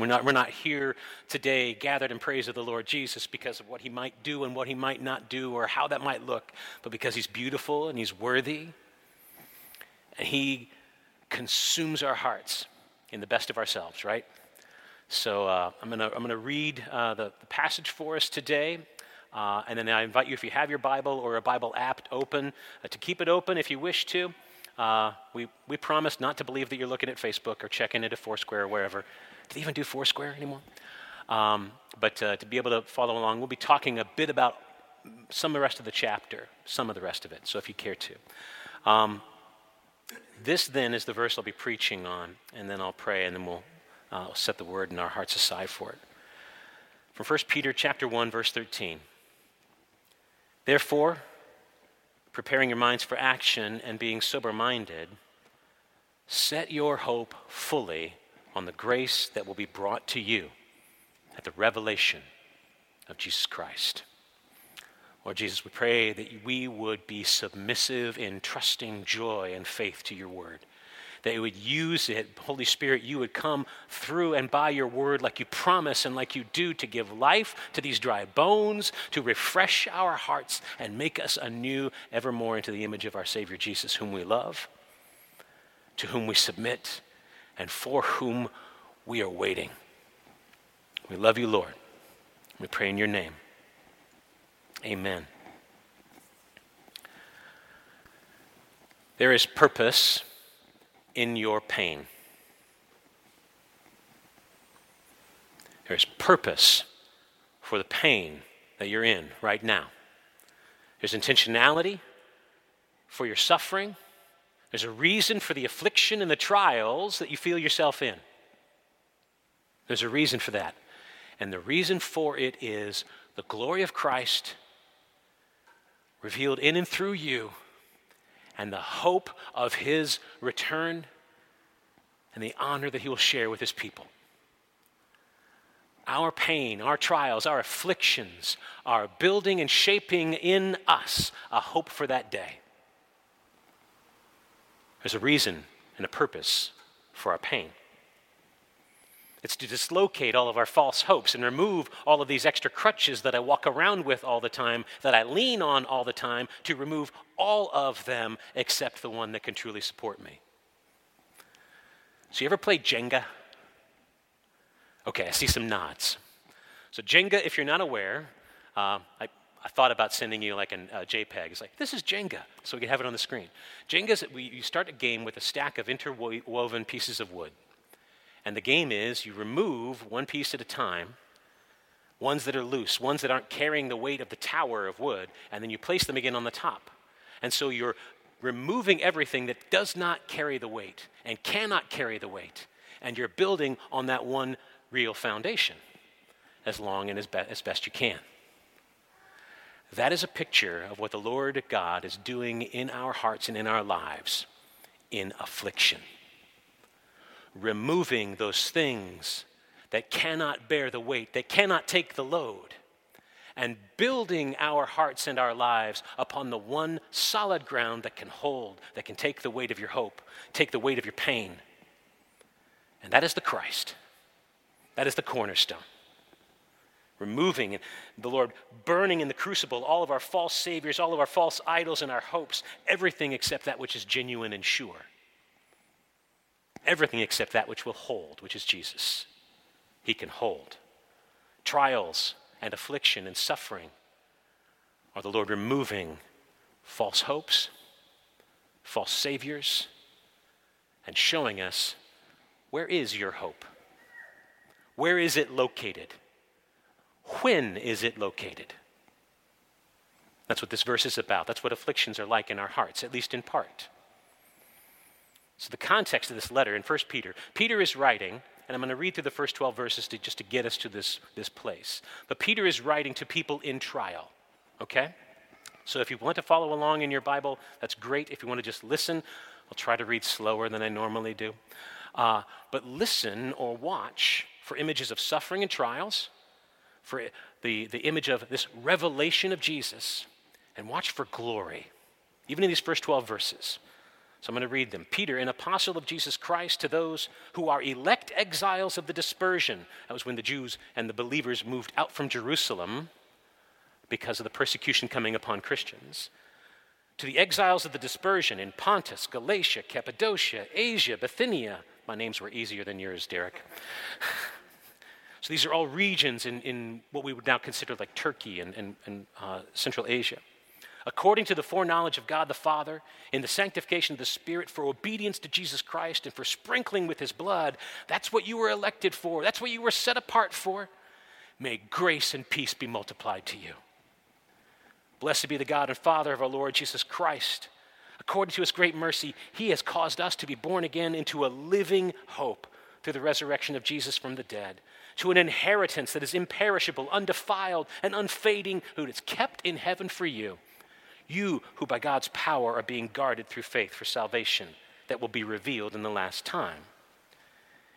We're not, we're not here today gathered in praise of the Lord Jesus because of what he might do and what he might not do or how that might look, but because he's beautiful and he's worthy. And he consumes our hearts in the best of ourselves, right? So uh, I'm going to I'm gonna read uh, the, the, passage for us today. Uh, and then I invite you, if you have your Bible or a Bible app open, uh, to keep it open if you wish to. Uh, we, we promise not to believe that you're looking at Facebook or checking into Foursquare or wherever. Do they even do Foursquare anymore? Um, but uh, to be able to follow along, we'll be talking a bit about some of the rest of the chapter, some of the rest of it, so if you care to. Um, this then is the verse I'll be preaching on, and then I'll pray, and then we'll uh, set the word in our hearts aside for it. From 1 Peter chapter 1, verse 13. Therefore, preparing your minds for action and being sober minded, set your hope fully on the grace that will be brought to you at the revelation of Jesus Christ. Lord Jesus, we pray that we would be submissive in trusting joy and faith to your word that you would use it. Holy Spirit, you would come through and by your word like you promise and like you do to give life to these dry bones, to refresh our hearts and make us anew evermore into the image of our Savior Jesus, whom we love, to whom we submit, and for whom we are waiting. We love you, Lord. We pray in your name. Amen. There is purpose in your pain. There's purpose for the pain that you're in right now. There's intentionality for your suffering. There's a reason for the affliction and the trials that you feel yourself in. There's a reason for that. And the reason for it is the glory of Christ revealed in and through you and the hope of his return and the honor that he will share with his people. Our pain, our trials, our afflictions are building and shaping in us a hope for that day. There's a reason and a purpose for our pain. It's to dislocate all of our false hopes and remove all of these extra crutches that I walk around with all the time, that I lean on all the time, to remove all of them except the one that can truly support me. So, you ever play Jenga? Okay, I see some nods. So, Jenga, if you're not aware, uh, I, I thought about sending you like a uh, JPEG. It's like, this is Jenga, so we can have it on the screen. Jenga is, you start a game with a stack of interwoven pieces of wood. And the game is you remove one piece at a time, ones that are loose, ones that aren't carrying the weight of the tower of wood, and then you place them again on the top. And so you're removing everything that does not carry the weight and cannot carry the weight. And you're building on that one real foundation as long and as, be- as best you can. That is a picture of what the Lord God is doing in our hearts and in our lives in affliction removing those things that cannot bear the weight, that cannot take the load, and building our hearts and our lives upon the one solid ground that can hold, that can take the weight of your hope, take the weight of your pain. And that is the Christ. That is the cornerstone. Removing the Lord, burning in the crucible all of our false saviors, all of our false idols and our hopes, everything except that which is genuine and sure everything except that which will hold, which is Jesus. He can hold. Trials and affliction and suffering are the Lord removing false hopes, false saviors, and showing us where is your hope? Where is it located? When is it located? That's what this verse is about. That's what afflictions are like in our hearts, at least in part. So, the context of this letter in 1 Peter, Peter is writing, and I'm going to read through the first 12 verses to, just to get us to this, this place. But Peter is writing to people in trial, okay? So, if you want to follow along in your Bible, that's great. If you want to just listen, I'll try to read slower than I normally do. Uh, but listen or watch for images of suffering and trials, for the, the image of this revelation of Jesus, and watch for glory, even in these first 12 verses. So I'm going to read them. Peter, an apostle of Jesus Christ, to those who are elect exiles of the dispersion. That was when the Jews and the believers moved out from Jerusalem because of the persecution coming upon Christians. To the exiles of the dispersion in Pontus, Galatia, Cappadocia, Asia, Bithynia. My names were easier than yours, Derek. so these are all regions in, in what we would now consider like Turkey and, and, and uh, Central Asia according to the foreknowledge of God the Father, in the sanctification of the Spirit, for obedience to Jesus Christ, and for sprinkling with his blood. That's what you were elected for, that's what you were set apart for. May grace and peace be multiplied to you. Blessed be the God and Father of our Lord Jesus Christ. According to his great mercy, he has caused us to be born again into a living hope through the resurrection of Jesus from the dead, to an inheritance that is imperishable, undefiled, and unfading, who is kept in heaven for you you who by God's power are being guarded through faith for salvation that will be revealed in the last time.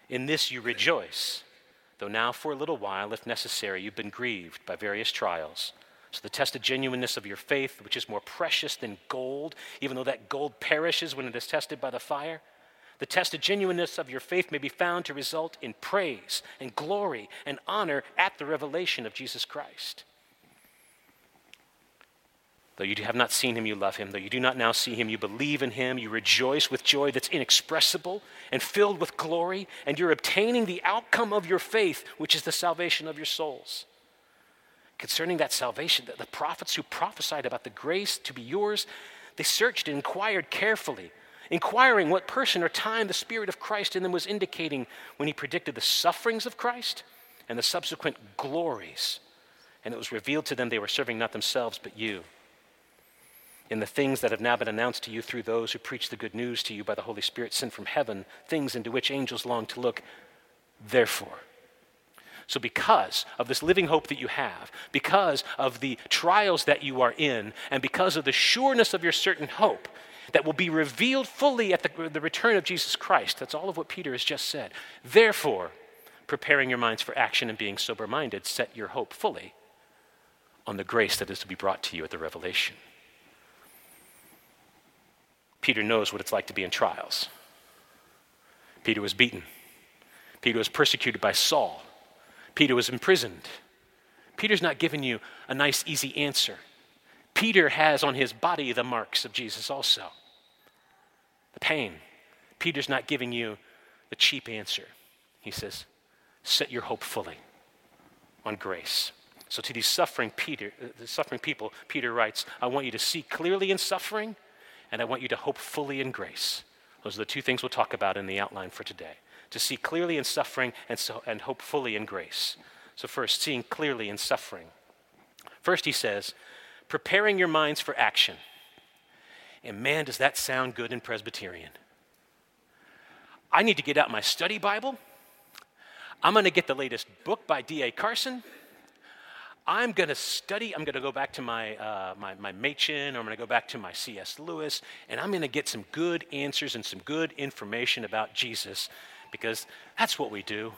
In this you rejoice, though now for a little while, if necessary, you've been grieved by various trials. So the tested genuineness of your faith, which is more precious than gold, even though that gold perishes when it is tested by the fire, the tested genuineness of your faith may be found to result in praise and glory and honor at the revelation of Jesus Christ. Though you have not seen him, you love him. Though you do not now see him, you believe in him. You rejoice with joy that's inexpressible and filled with glory, and you're obtaining the outcome of your faith, which is the salvation of your souls. Concerning that salvation, the prophets who prophesied about the grace to be yours, they searched and inquired carefully, inquiring what person or time the Spirit of Christ in them was indicating when he predicted the sufferings of Christ and the subsequent glories. And it was revealed to them they were serving not themselves, but you in the things that have now been announced to you through those who preach the good news to you by the Holy Spirit sent from heaven, things into which angels long to look. Therefore, so, because of this living hope that you have, because of the trials that you are in, and because of the sureness of your certain hope that will be revealed fully at the, the return of Jesus Christ, that's all of what Peter has just said. Therefore, preparing your minds for action and being sober minded, set your hope fully on the grace that is to be brought to you at the revelation. Peter knows what it's like to be in trials. Peter was beaten. Peter was persecuted by Saul. Peter was imprisoned. Peter's not giving you a nice, easy answer. Peter has on his body the marks of Jesus also. The pain. Peter's not giving you the cheap answer. He says, set your hope fully on grace. So to these suffering Peter, uh, the suffering people, Peter writes, I want you to see clearly in suffering and I want you to hope fully in grace. Those are the two things we'll talk about in the outline for today to see clearly in suffering and, so, and hope fully in grace. So, first, seeing clearly in suffering. First, he says, preparing your minds for action. And man, does that sound good in Presbyterian. I need to get out my study Bible. I'm going to get the latest book by D.A. Carson. I'm going to study, I'm going to go back to my, uh, my, my Machen, or I'm going to go back to my C.S. Lewis, and I'm going to get some good answers and some good information about Jesus, because that's what we do.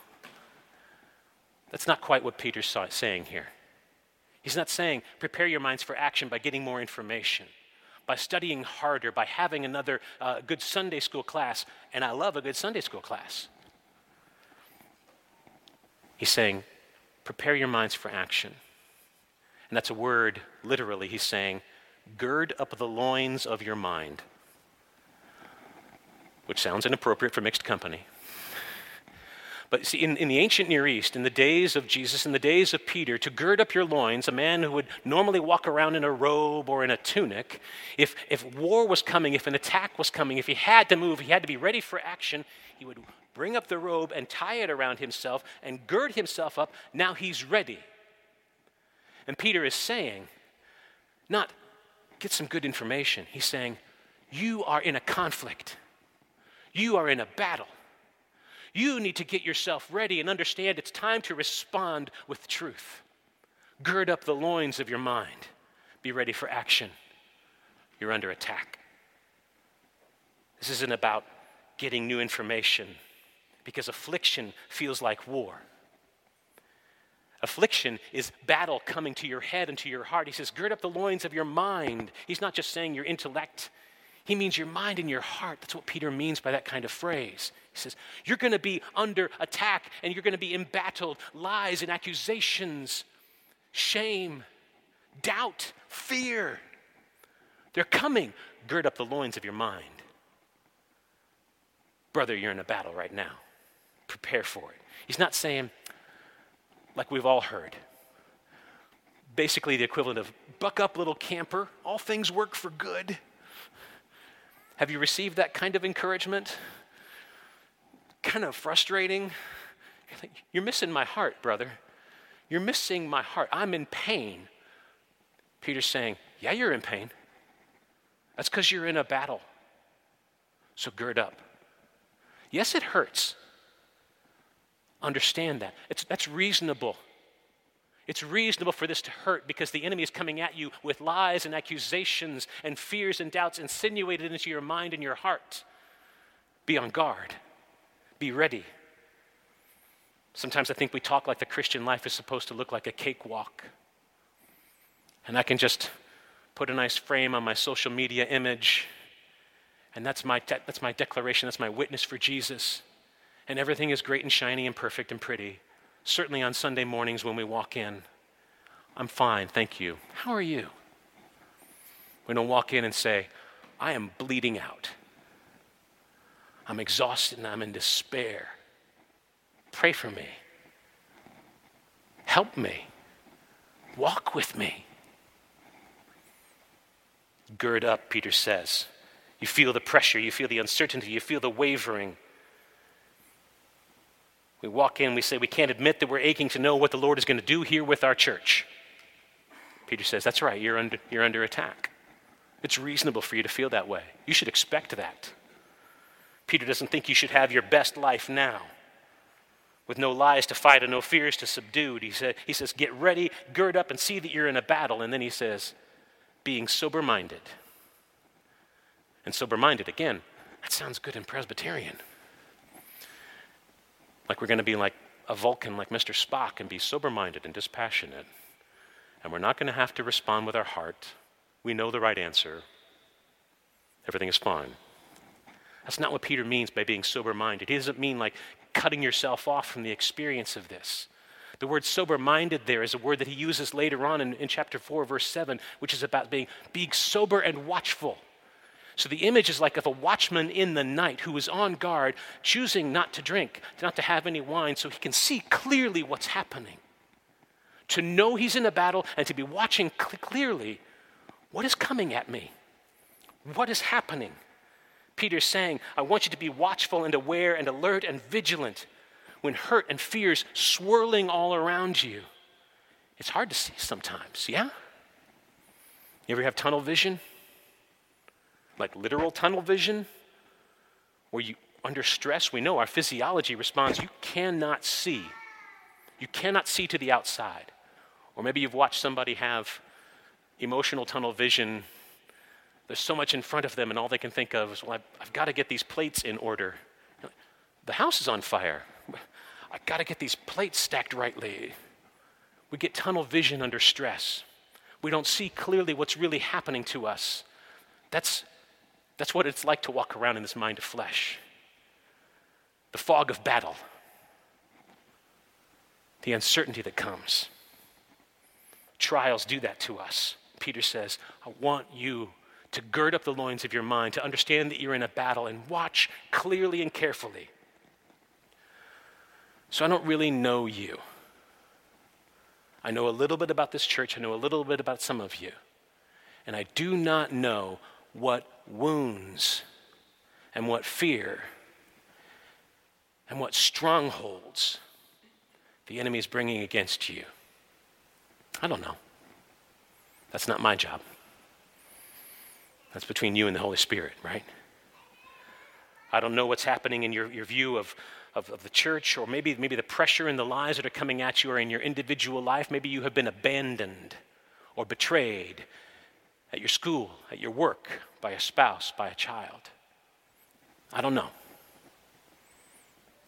That's not quite what Peter's saying here. He's not saying prepare your minds for action by getting more information, by studying harder, by having another uh, good Sunday school class, and I love a good Sunday school class. He's saying prepare your minds for action. And that's a word, literally, he's saying, gird up the loins of your mind, which sounds inappropriate for mixed company. But see, in, in the ancient Near East, in the days of Jesus, in the days of Peter, to gird up your loins, a man who would normally walk around in a robe or in a tunic, if, if war was coming, if an attack was coming, if he had to move, he had to be ready for action, he would bring up the robe and tie it around himself and gird himself up. Now he's ready. And Peter is saying, not get some good information. He's saying, you are in a conflict, you are in a battle. You need to get yourself ready and understand it's time to respond with truth. Gird up the loins of your mind. Be ready for action. You're under attack. This isn't about getting new information because affliction feels like war. Affliction is battle coming to your head and to your heart. He says, Gird up the loins of your mind. He's not just saying your intellect, He means your mind and your heart. That's what Peter means by that kind of phrase. He says, You're going to be under attack and you're going to be embattled. Lies and accusations, shame, doubt, fear. They're coming. Gird up the loins of your mind. Brother, you're in a battle right now. Prepare for it. He's not saying, like we've all heard, basically the equivalent of buck up, little camper, all things work for good. Have you received that kind of encouragement? Kind of frustrating. You're missing my heart, brother. You're missing my heart. I'm in pain. Peter's saying, Yeah, you're in pain. That's because you're in a battle. So gird up. Yes, it hurts. Understand that. It's, that's reasonable. It's reasonable for this to hurt because the enemy is coming at you with lies and accusations and fears and doubts insinuated into your mind and your heart. Be on guard. Be ready. Sometimes I think we talk like the Christian life is supposed to look like a cakewalk. And I can just put a nice frame on my social media image, and that's my, that's my declaration, that's my witness for Jesus and everything is great and shiny and perfect and pretty. Certainly on Sunday mornings when we walk in, I'm fine, thank you. How are you? We don't walk in and say, I am bleeding out. I'm exhausted and I'm in despair. Pray for me. Help me. Walk with me. Gird up, Peter says. You feel the pressure, you feel the uncertainty, you feel the wavering. We walk in, we say we can't admit that we're aching to know what the Lord is going to do here with our church. Peter says, That's right, you're under, you're under attack. It's reasonable for you to feel that way. You should expect that. Peter doesn't think you should have your best life now with no lies to fight and no fears to subdue. He, said, he says, Get ready, gird up, and see that you're in a battle. And then he says, Being sober minded. And sober minded, again, that sounds good in Presbyterian. Like we're going to be like a Vulcan, like Mr. Spock, and be sober minded and dispassionate. And we're not going to have to respond with our heart. We know the right answer. Everything is fine. That's not what Peter means by being sober minded. He doesn't mean like cutting yourself off from the experience of this. The word sober minded there is a word that he uses later on in, in chapter 4, verse 7, which is about being, being sober and watchful. So the image is like of a watchman in the night who is on guard, choosing not to drink, not to have any wine, so he can see clearly what's happening. To know he's in a battle and to be watching cl- clearly what is coming at me? What is happening? Peter's saying, I want you to be watchful and aware and alert and vigilant when hurt and fears swirling all around you. It's hard to see sometimes, yeah? You ever have tunnel vision? like literal tunnel vision, where you, under stress, we know our physiology responds, you cannot see. You cannot see to the outside. Or maybe you've watched somebody have emotional tunnel vision. There's so much in front of them, and all they can think of is, well, I've, I've got to get these plates in order. The house is on fire. I've got to get these plates stacked rightly. We get tunnel vision under stress. We don't see clearly what's really happening to us. That's that's what it's like to walk around in this mind of flesh. The fog of battle, the uncertainty that comes. Trials do that to us. Peter says, I want you to gird up the loins of your mind, to understand that you're in a battle, and watch clearly and carefully. So I don't really know you. I know a little bit about this church, I know a little bit about some of you. And I do not know what wounds and what fear and what strongholds the enemy is bringing against you. I don't know. That's not my job. That's between you and the Holy Spirit, right? I don't know what's happening in your, your view of, of, of, the church, or maybe, maybe the pressure and the lies that are coming at you are in your individual life. Maybe you have been abandoned or betrayed at your school, at your work, by a spouse, by a child. I don't know.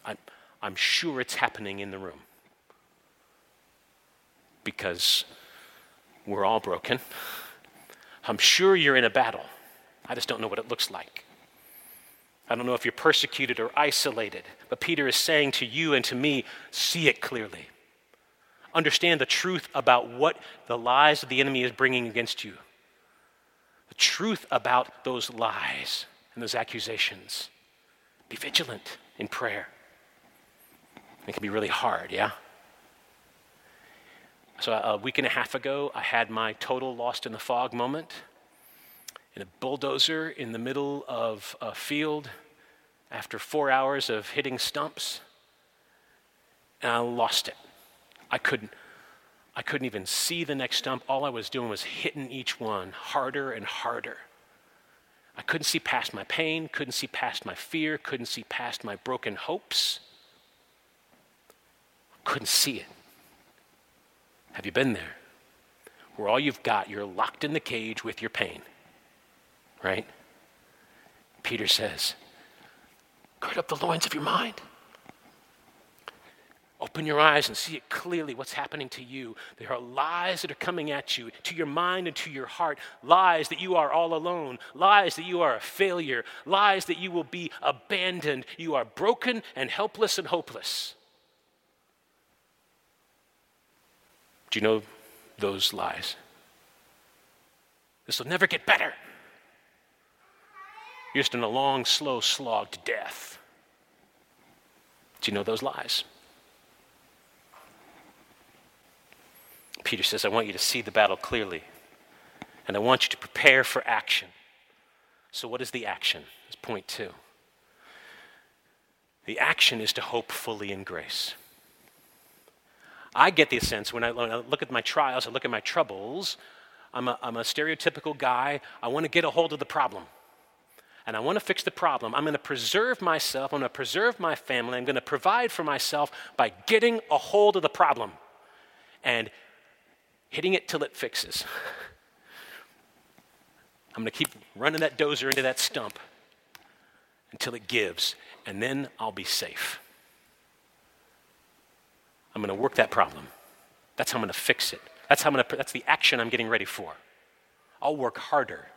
I'm, I'm sure it's happening in the room because we're all broken. I'm sure you're in a battle. I just don't know what it looks like. I don't know if you're persecuted or isolated, but Peter is saying to you and to me, see it clearly. Understand the truth about what the lies of the enemy is bringing against you. The truth about those lies and those accusations. Be vigilant in prayer. It can be really hard, yeah? So, uh, a week and a half ago, I had my total lost in the fog moment in a bulldozer in the middle of a field after four hours of hitting stumps, and I lost it. I couldn't, I couldn't even see the next stump. All I was doing was hitting each one harder and harder. I couldn't see past my pain, couldn't see past my fear, couldn't see past my broken hopes. Couldn't see it. Have you been there? Where all you've got, you're locked in the cage with your pain right? Peter says, Gird up the loins of your mind. Open your eyes and see it clearly what's happening to you. There are lies that are coming at you, to your mind and to your heart. Lies that you are all alone. Lies that you are a failure. Lies that you will be abandoned. You are broken and helpless and hopeless. Do you know those lies? This will never get better. You're just in a long, slow slog to death. Do you know those lies? Peter says, I want you to see the battle clearly, and I want you to prepare for action. So, what is the action? Is point two. The action is to hope fully in grace. I get the sense when I, when I look at my trials, I look at my troubles, I'm a, I'm a stereotypical guy. I want to get a hold of the problem and I want to fix the problem. I'm going to preserve myself. I'm going to preserve my family. I'm going to provide for myself by getting a hold of the problem and hitting it till it fixes. I'm going to keep running that dozer into that stump until it gives, and then I'll be safe. I'm going to work that problem. That's how I'm going to fix it. That's, how I'm to, that's the action I'm getting ready for. I'll work harder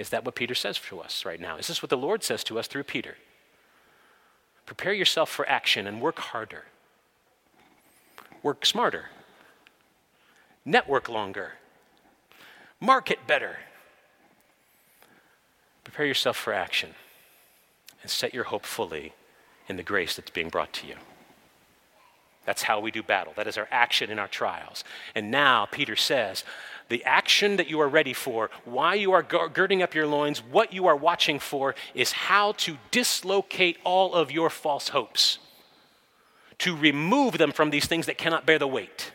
is that what Peter says to us right now? Is this what the Lord says to us through Peter? Prepare yourself for action and work harder. Work smarter. Network longer. Market better. Prepare yourself for action and set your hope fully in the grace that's being brought to you. That's how we do battle. That is our action in our trials. And now Peter says, the action that you are ready for, why you are girding up your loins, what you are watching for, is how to dislocate all of your false hopes, to remove them from these things that cannot bear the weight,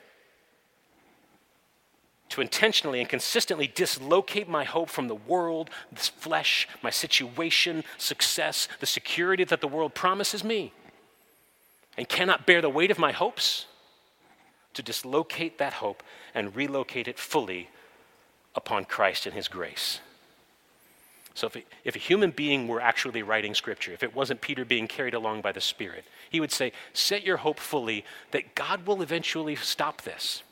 to intentionally and consistently dislocate my hope from the world, this flesh, my situation, success, the security that the world promises me, and cannot bear the weight of my hopes to dislocate that hope and relocate it fully upon Christ and His grace. So, if, if a human being were actually writing scripture, if it wasn't Peter being carried along by the Spirit, he would say, Set your hope fully that God will eventually stop this.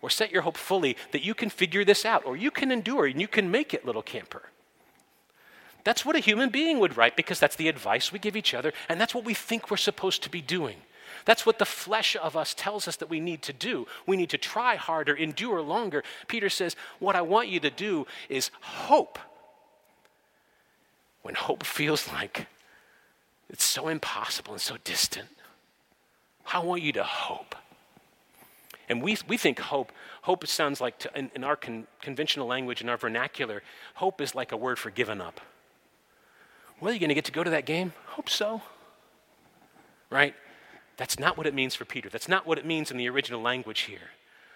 Or set your hope fully that you can figure this out, or you can endure and you can make it, little camper. That's what a human being would write because that's the advice we give each other, and that's what we think we're supposed to be doing. That's what the flesh of us tells us that we need to do. We need to try harder, endure longer. Peter says, What I want you to do is hope. When hope feels like it's so impossible and so distant, I want you to hope. And we, we think hope, hope sounds like, to, in, in, our con, conventional language, in our vernacular, hope is like a word for giving up. Well, are you going to get to go to that game? Hope so. Right? That's not what it means for Peter. That's not what it means in the original language here.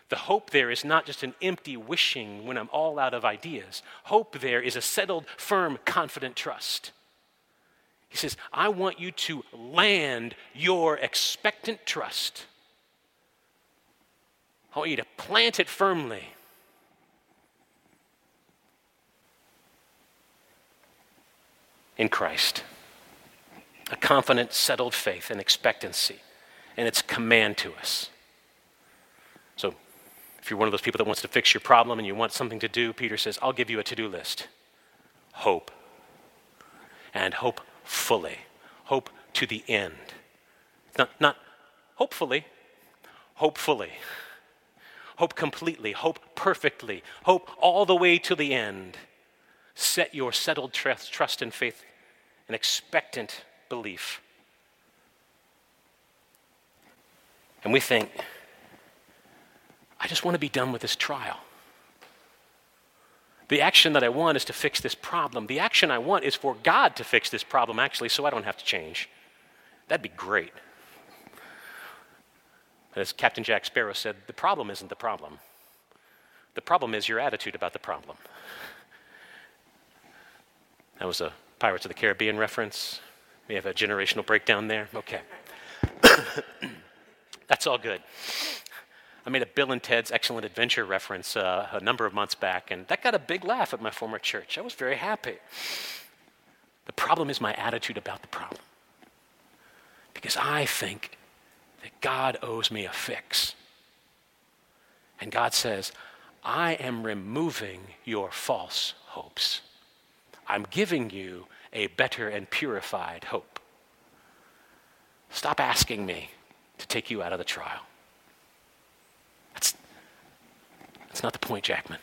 The hope there is not just an empty wishing when I'm all out of ideas. Hope there is a settled, firm, confident trust. He says, I want you to land your expectant trust. I want you to plant it firmly. In Christ. A confident, settled faith and expectancy and its command to us. So, if you're one of those people that wants to fix your problem and you want something to do, Peter says, I'll give you a to do list. hope. And hope fully. Hope to the end. Not, not hopefully, hopefully. Hope completely, hope perfectly, hope all the way to the end. Set your settled trust, and faith and expectant belief. And we think, I just want to be done with this trial. The action that I want is to fix this problem. The action I want is for God to fix this problem, actually, so I don't have to change. That'd be great. As Captain Jack Sparrow said, the problem isn't the problem. The problem is your attitude about the problem. That was a Pirates of the Caribbean reference. We have a generational breakdown there. Okay. That's all good. I made a Bill and Ted's Excellent Adventure reference uh, a number of months back, and that got a big laugh at my former church. I was very happy. The problem is my attitude about the problem. Because I think that God owes me a fix. And God says, I am removing your false hopes. I'm giving you a better and purified hope. Stop asking me to take you out of the trial. That's, that's not the point, Jackman.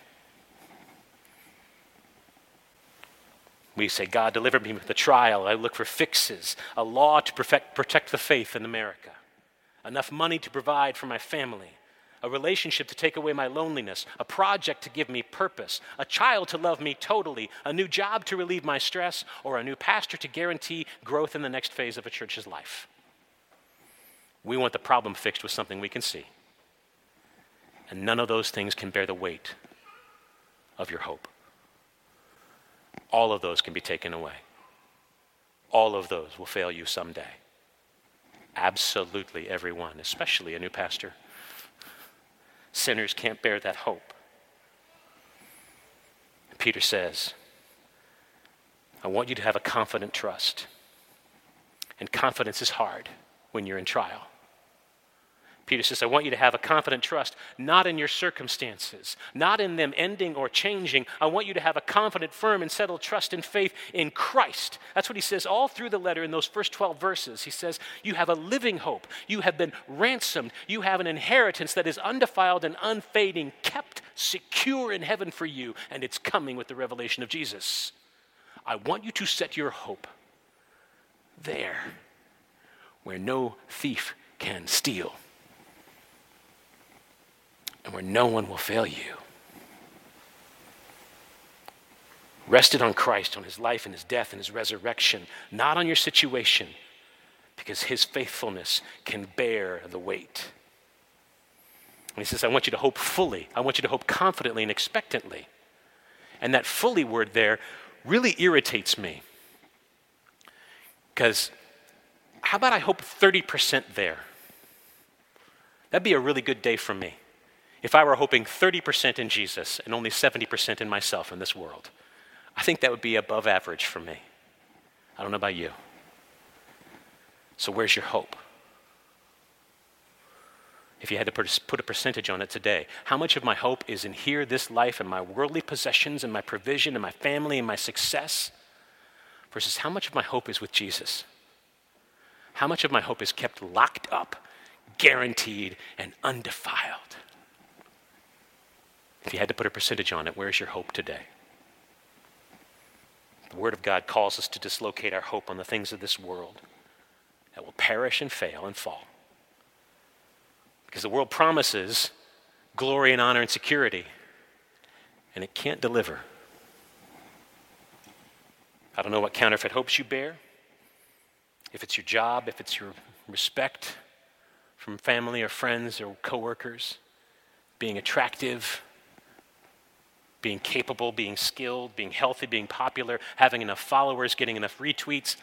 We say, God, deliver me from the trial. I look for fixes, a law to perfect, protect the faith in America, enough money to provide for my family, a relationship to take away my loneliness, a project to give me purpose, a child to love me totally, a new job to relieve my stress, or a new pastor to guarantee growth in the next phase of a church's life. We want the problem fixed with something we can see. And none of those things can bear the weight of your hope. All of those can be taken away. All of those will fail you someday. Absolutely every one, especially a new pastor. Sinners can't bear that hope. Peter says, I want you to have a confident trust. And confidence is hard when you're in trial. Peter says, I want you to have a confident trust, not in your circumstances, not in them ending or changing. I want you to have a confident, firm, and settled trust and faith in Christ. That's what he says all through the letter in those first 12 verses. He says, You have a living hope. You have been ransomed. You have an inheritance that is undefiled and unfading, kept secure in heaven for you, and it's coming with the revelation of Jesus. I want you to set your hope there where no thief can steal and where no one will fail you. Rested on Christ, on his life and his death and his resurrection, not on your situation, because his faithfulness can bear the weight. And he says, I want you to hope fully. I want you to hope confidently and expectantly. And that fully word there really irritates me. Because how about I hope 30% there? That'd be a really good day for me if I were hoping 30% in Jesus and only 70% in myself in this world. I think that would be above average for me. I don't know about you. So, where's your hope? If you had to put a percentage on it today, how much of my hope is in here, this life, and my worldly possessions, and my provision, and my family, and my success, versus how much of my hope is with Jesus? How much of my hope is kept locked up, guaranteed, and undefiled? If you had to put a percentage on it, where's your hope today? The Word of God calls us to dislocate our hope on the things of this world that will perish and fail and fall. Because the world promises glory and honor and security, and it can't deliver. I don't know what counterfeit hopes you bear. If it's your job, if it's your respect from family or friends or coworkers, being attractive, being capable, being skilled, being healthy, being popular, having enough followers, getting enough retweets.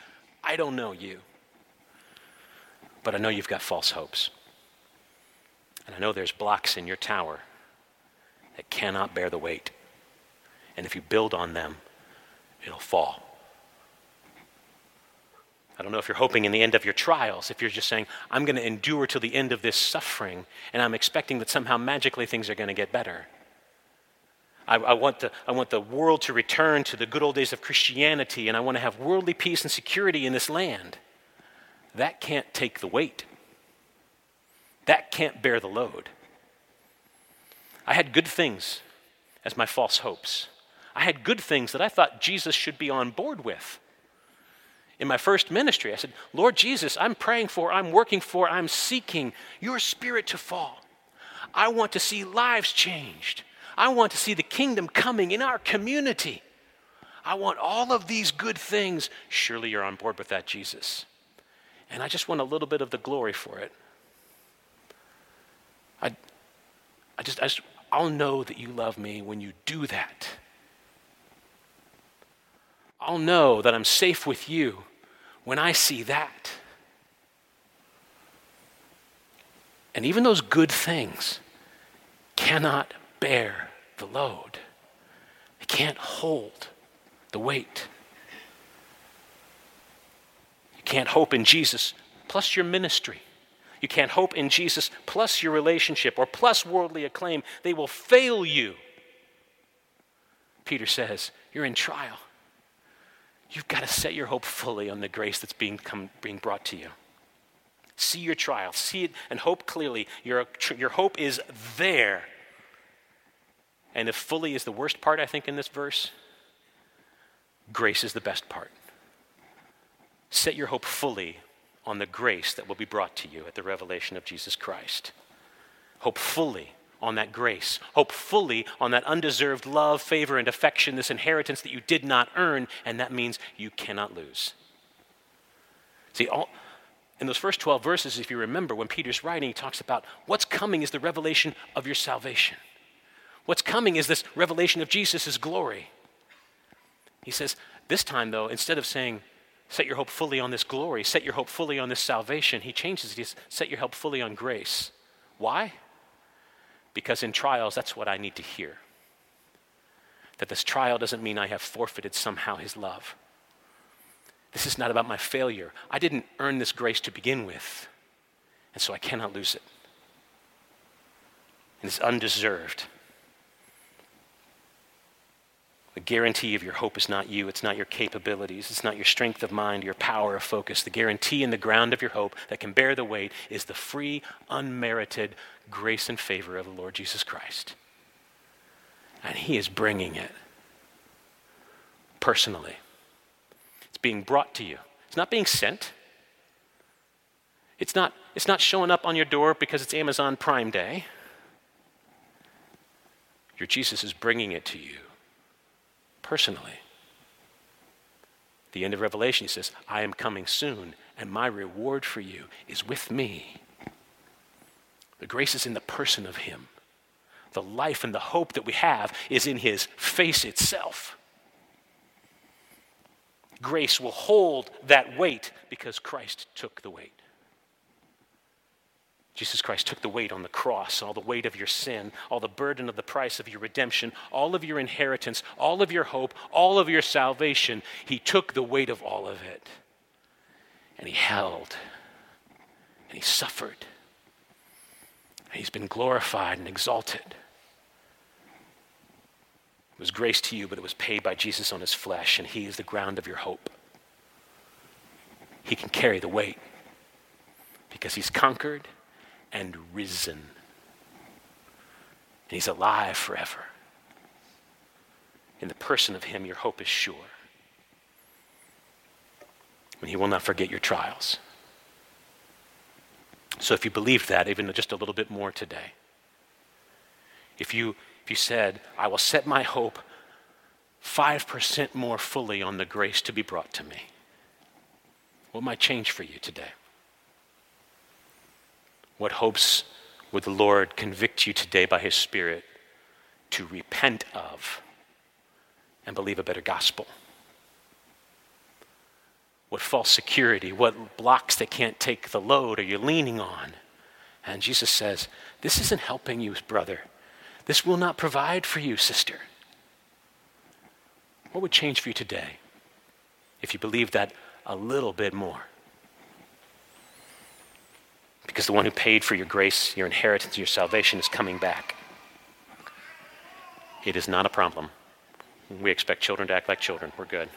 I don't know you. But I know you've got false hopes. And I know there's blocks in your tower that cannot bear the weight. And if you build on them, it'll fall. I don't know if you're hoping in the end of your trials, if you're just saying, I'm going to endure till the end of this suffering, and I'm expecting that somehow magically things are going to get better. I, I, want the, I want the world to return to the good old days of Christianity, and I want to have worldly peace and security in this land. That can't take the weight. That can't bear the load. I had good things as my false hopes. I had good things that I thought Jesus should be on board with. In my first ministry, I said, Lord Jesus, I'm praying for, I'm working for, I'm seeking your spirit to fall. I want to see lives changed. I want to see the kingdom coming in our community. I want all of these good things. Surely you're on board with that, Jesus. And I just want a little bit of the glory for it. I, I just, I just, I'll know that you love me when you do that. I'll know that I'm safe with you when I see that. And even those good things cannot bear the load, they can't hold the weight. You can't hope in Jesus plus your ministry. You can't hope in Jesus plus your relationship or plus worldly acclaim. They will fail you. Peter says, You're in trial. You've got to set your hope fully on the grace that's being, come, being brought to you. See your trial, see it, and hope clearly. Your, your hope is there. And if fully is the worst part, I think, in this verse, grace is the best part. Set your hope fully on the grace that will be brought to you at the revelation of Jesus Christ. Hope fully on that grace. Hope fully on that undeserved love, favor, and affection, this inheritance that you did not earn, and that means you cannot lose. See, all, in those first 12 verses, if you remember, when Peter's writing, he talks about what's coming is the revelation of your salvation. What's coming is this revelation of Jesus' glory. He says, this time, though, instead of saying, set your hope fully on this glory, set your hope fully on this salvation, he changes it. He says, set your hope fully on grace. Why? Because in trials, that's what I need to hear. That this trial doesn't mean I have forfeited somehow his love. This is not about my failure. I didn't earn this grace to begin with, and so I cannot lose it. It's undeserved. The guarantee of your hope is not you, it's not your capabilities, it's not your strength of mind, your power of focus. The guarantee and the ground of your hope that can bear the weight is the free, unmerited grace and favor of the Lord Jesus Christ. And He is bringing it personally. It's being brought to you, it's not being sent. It's not, it's not showing up on your door because it's Amazon Prime Day. Your Jesus is bringing it to you personally. the end of Revelation, he says, I am coming soon, and my reward for you is with me. The grace is in the person of Him. The life and the hope that we have is in His face itself. Grace will hold that weight because Christ took the weight. Jesus Christ took the weight on the cross, all the weight of your sin, all the burden of the price of your redemption, all of your inheritance, all of your hope, all of your salvation. He took the weight of all of it. And He held, and He suffered And He's been glorified and exalted. It was grace to you, but it was paid by Jesus on his flesh, and he is the ground of your hope. He can carry the weight because he's conquered and risen. And he's alive forever. In the person of him, your hope is sure. And he will not forget your trials. So if you believed that, even just a little bit more today, if you, if you said, I will set my hope 5% more fully on the grace to be brought to me, what might change for you today? What hopes would the Lord convict you today by His Spirit to repent of and believe a better gospel? What false security, what blocks that can't take the load are you leaning on? And Jesus says, This isn't helping you, brother. This will not provide for you, sister. What would change for you today if you believed that a little bit more? Because the one who paid for your grace, your inheritance, your salvation is coming back. It is not a problem. We expect children to act like children. We're good.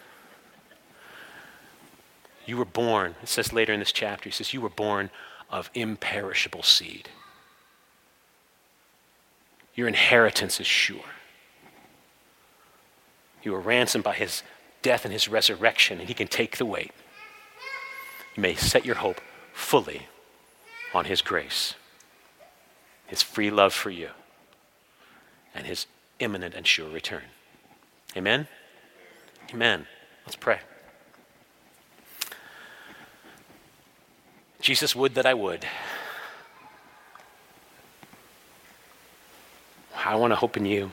You were born, it says later in this chapter, he says, You were born of imperishable seed. Your inheritance is sure. You were ransomed by his death and his resurrection, and he can take the weight. You may set your hope fully on his grace, his free love for you, and his imminent and sure return. Amen? Amen. Let's pray. Jesus, would that I would. I want to hope in you.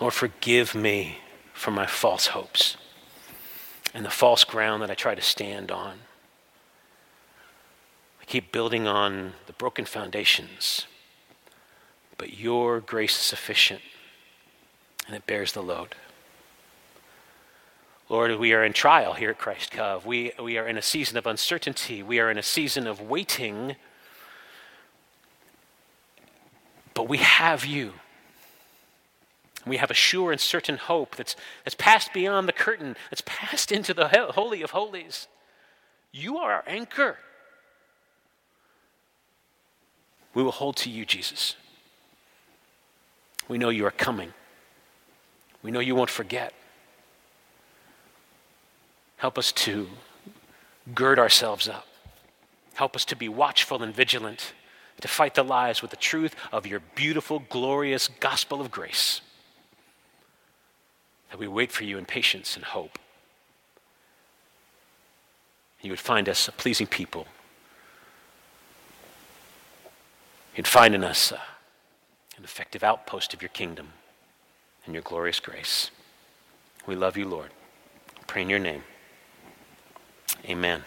Lord, forgive me for my false hopes and the false ground that I try to stand on. Keep building on the broken foundations, but your grace is sufficient and it bears the load. Lord, we are in trial here at Christ Cove. We, we are in a season of uncertainty. We are in a season of waiting. But we have you. We have a sure and certain hope that's, that's passed beyond the curtain, that's passed into the Holy of Holies. You are our anchor. We will hold to you, Jesus. We know you are coming. We know you won't forget. Help us to gird ourselves up. Help us to be watchful and vigilant, to fight the lies with the truth of your beautiful, glorious gospel of grace. That we wait for you in patience and hope. You would find us a pleasing people. You'd find in us uh, an effective outpost of your kingdom and your glorious grace. We love you, Lord. pray in your name. Amen.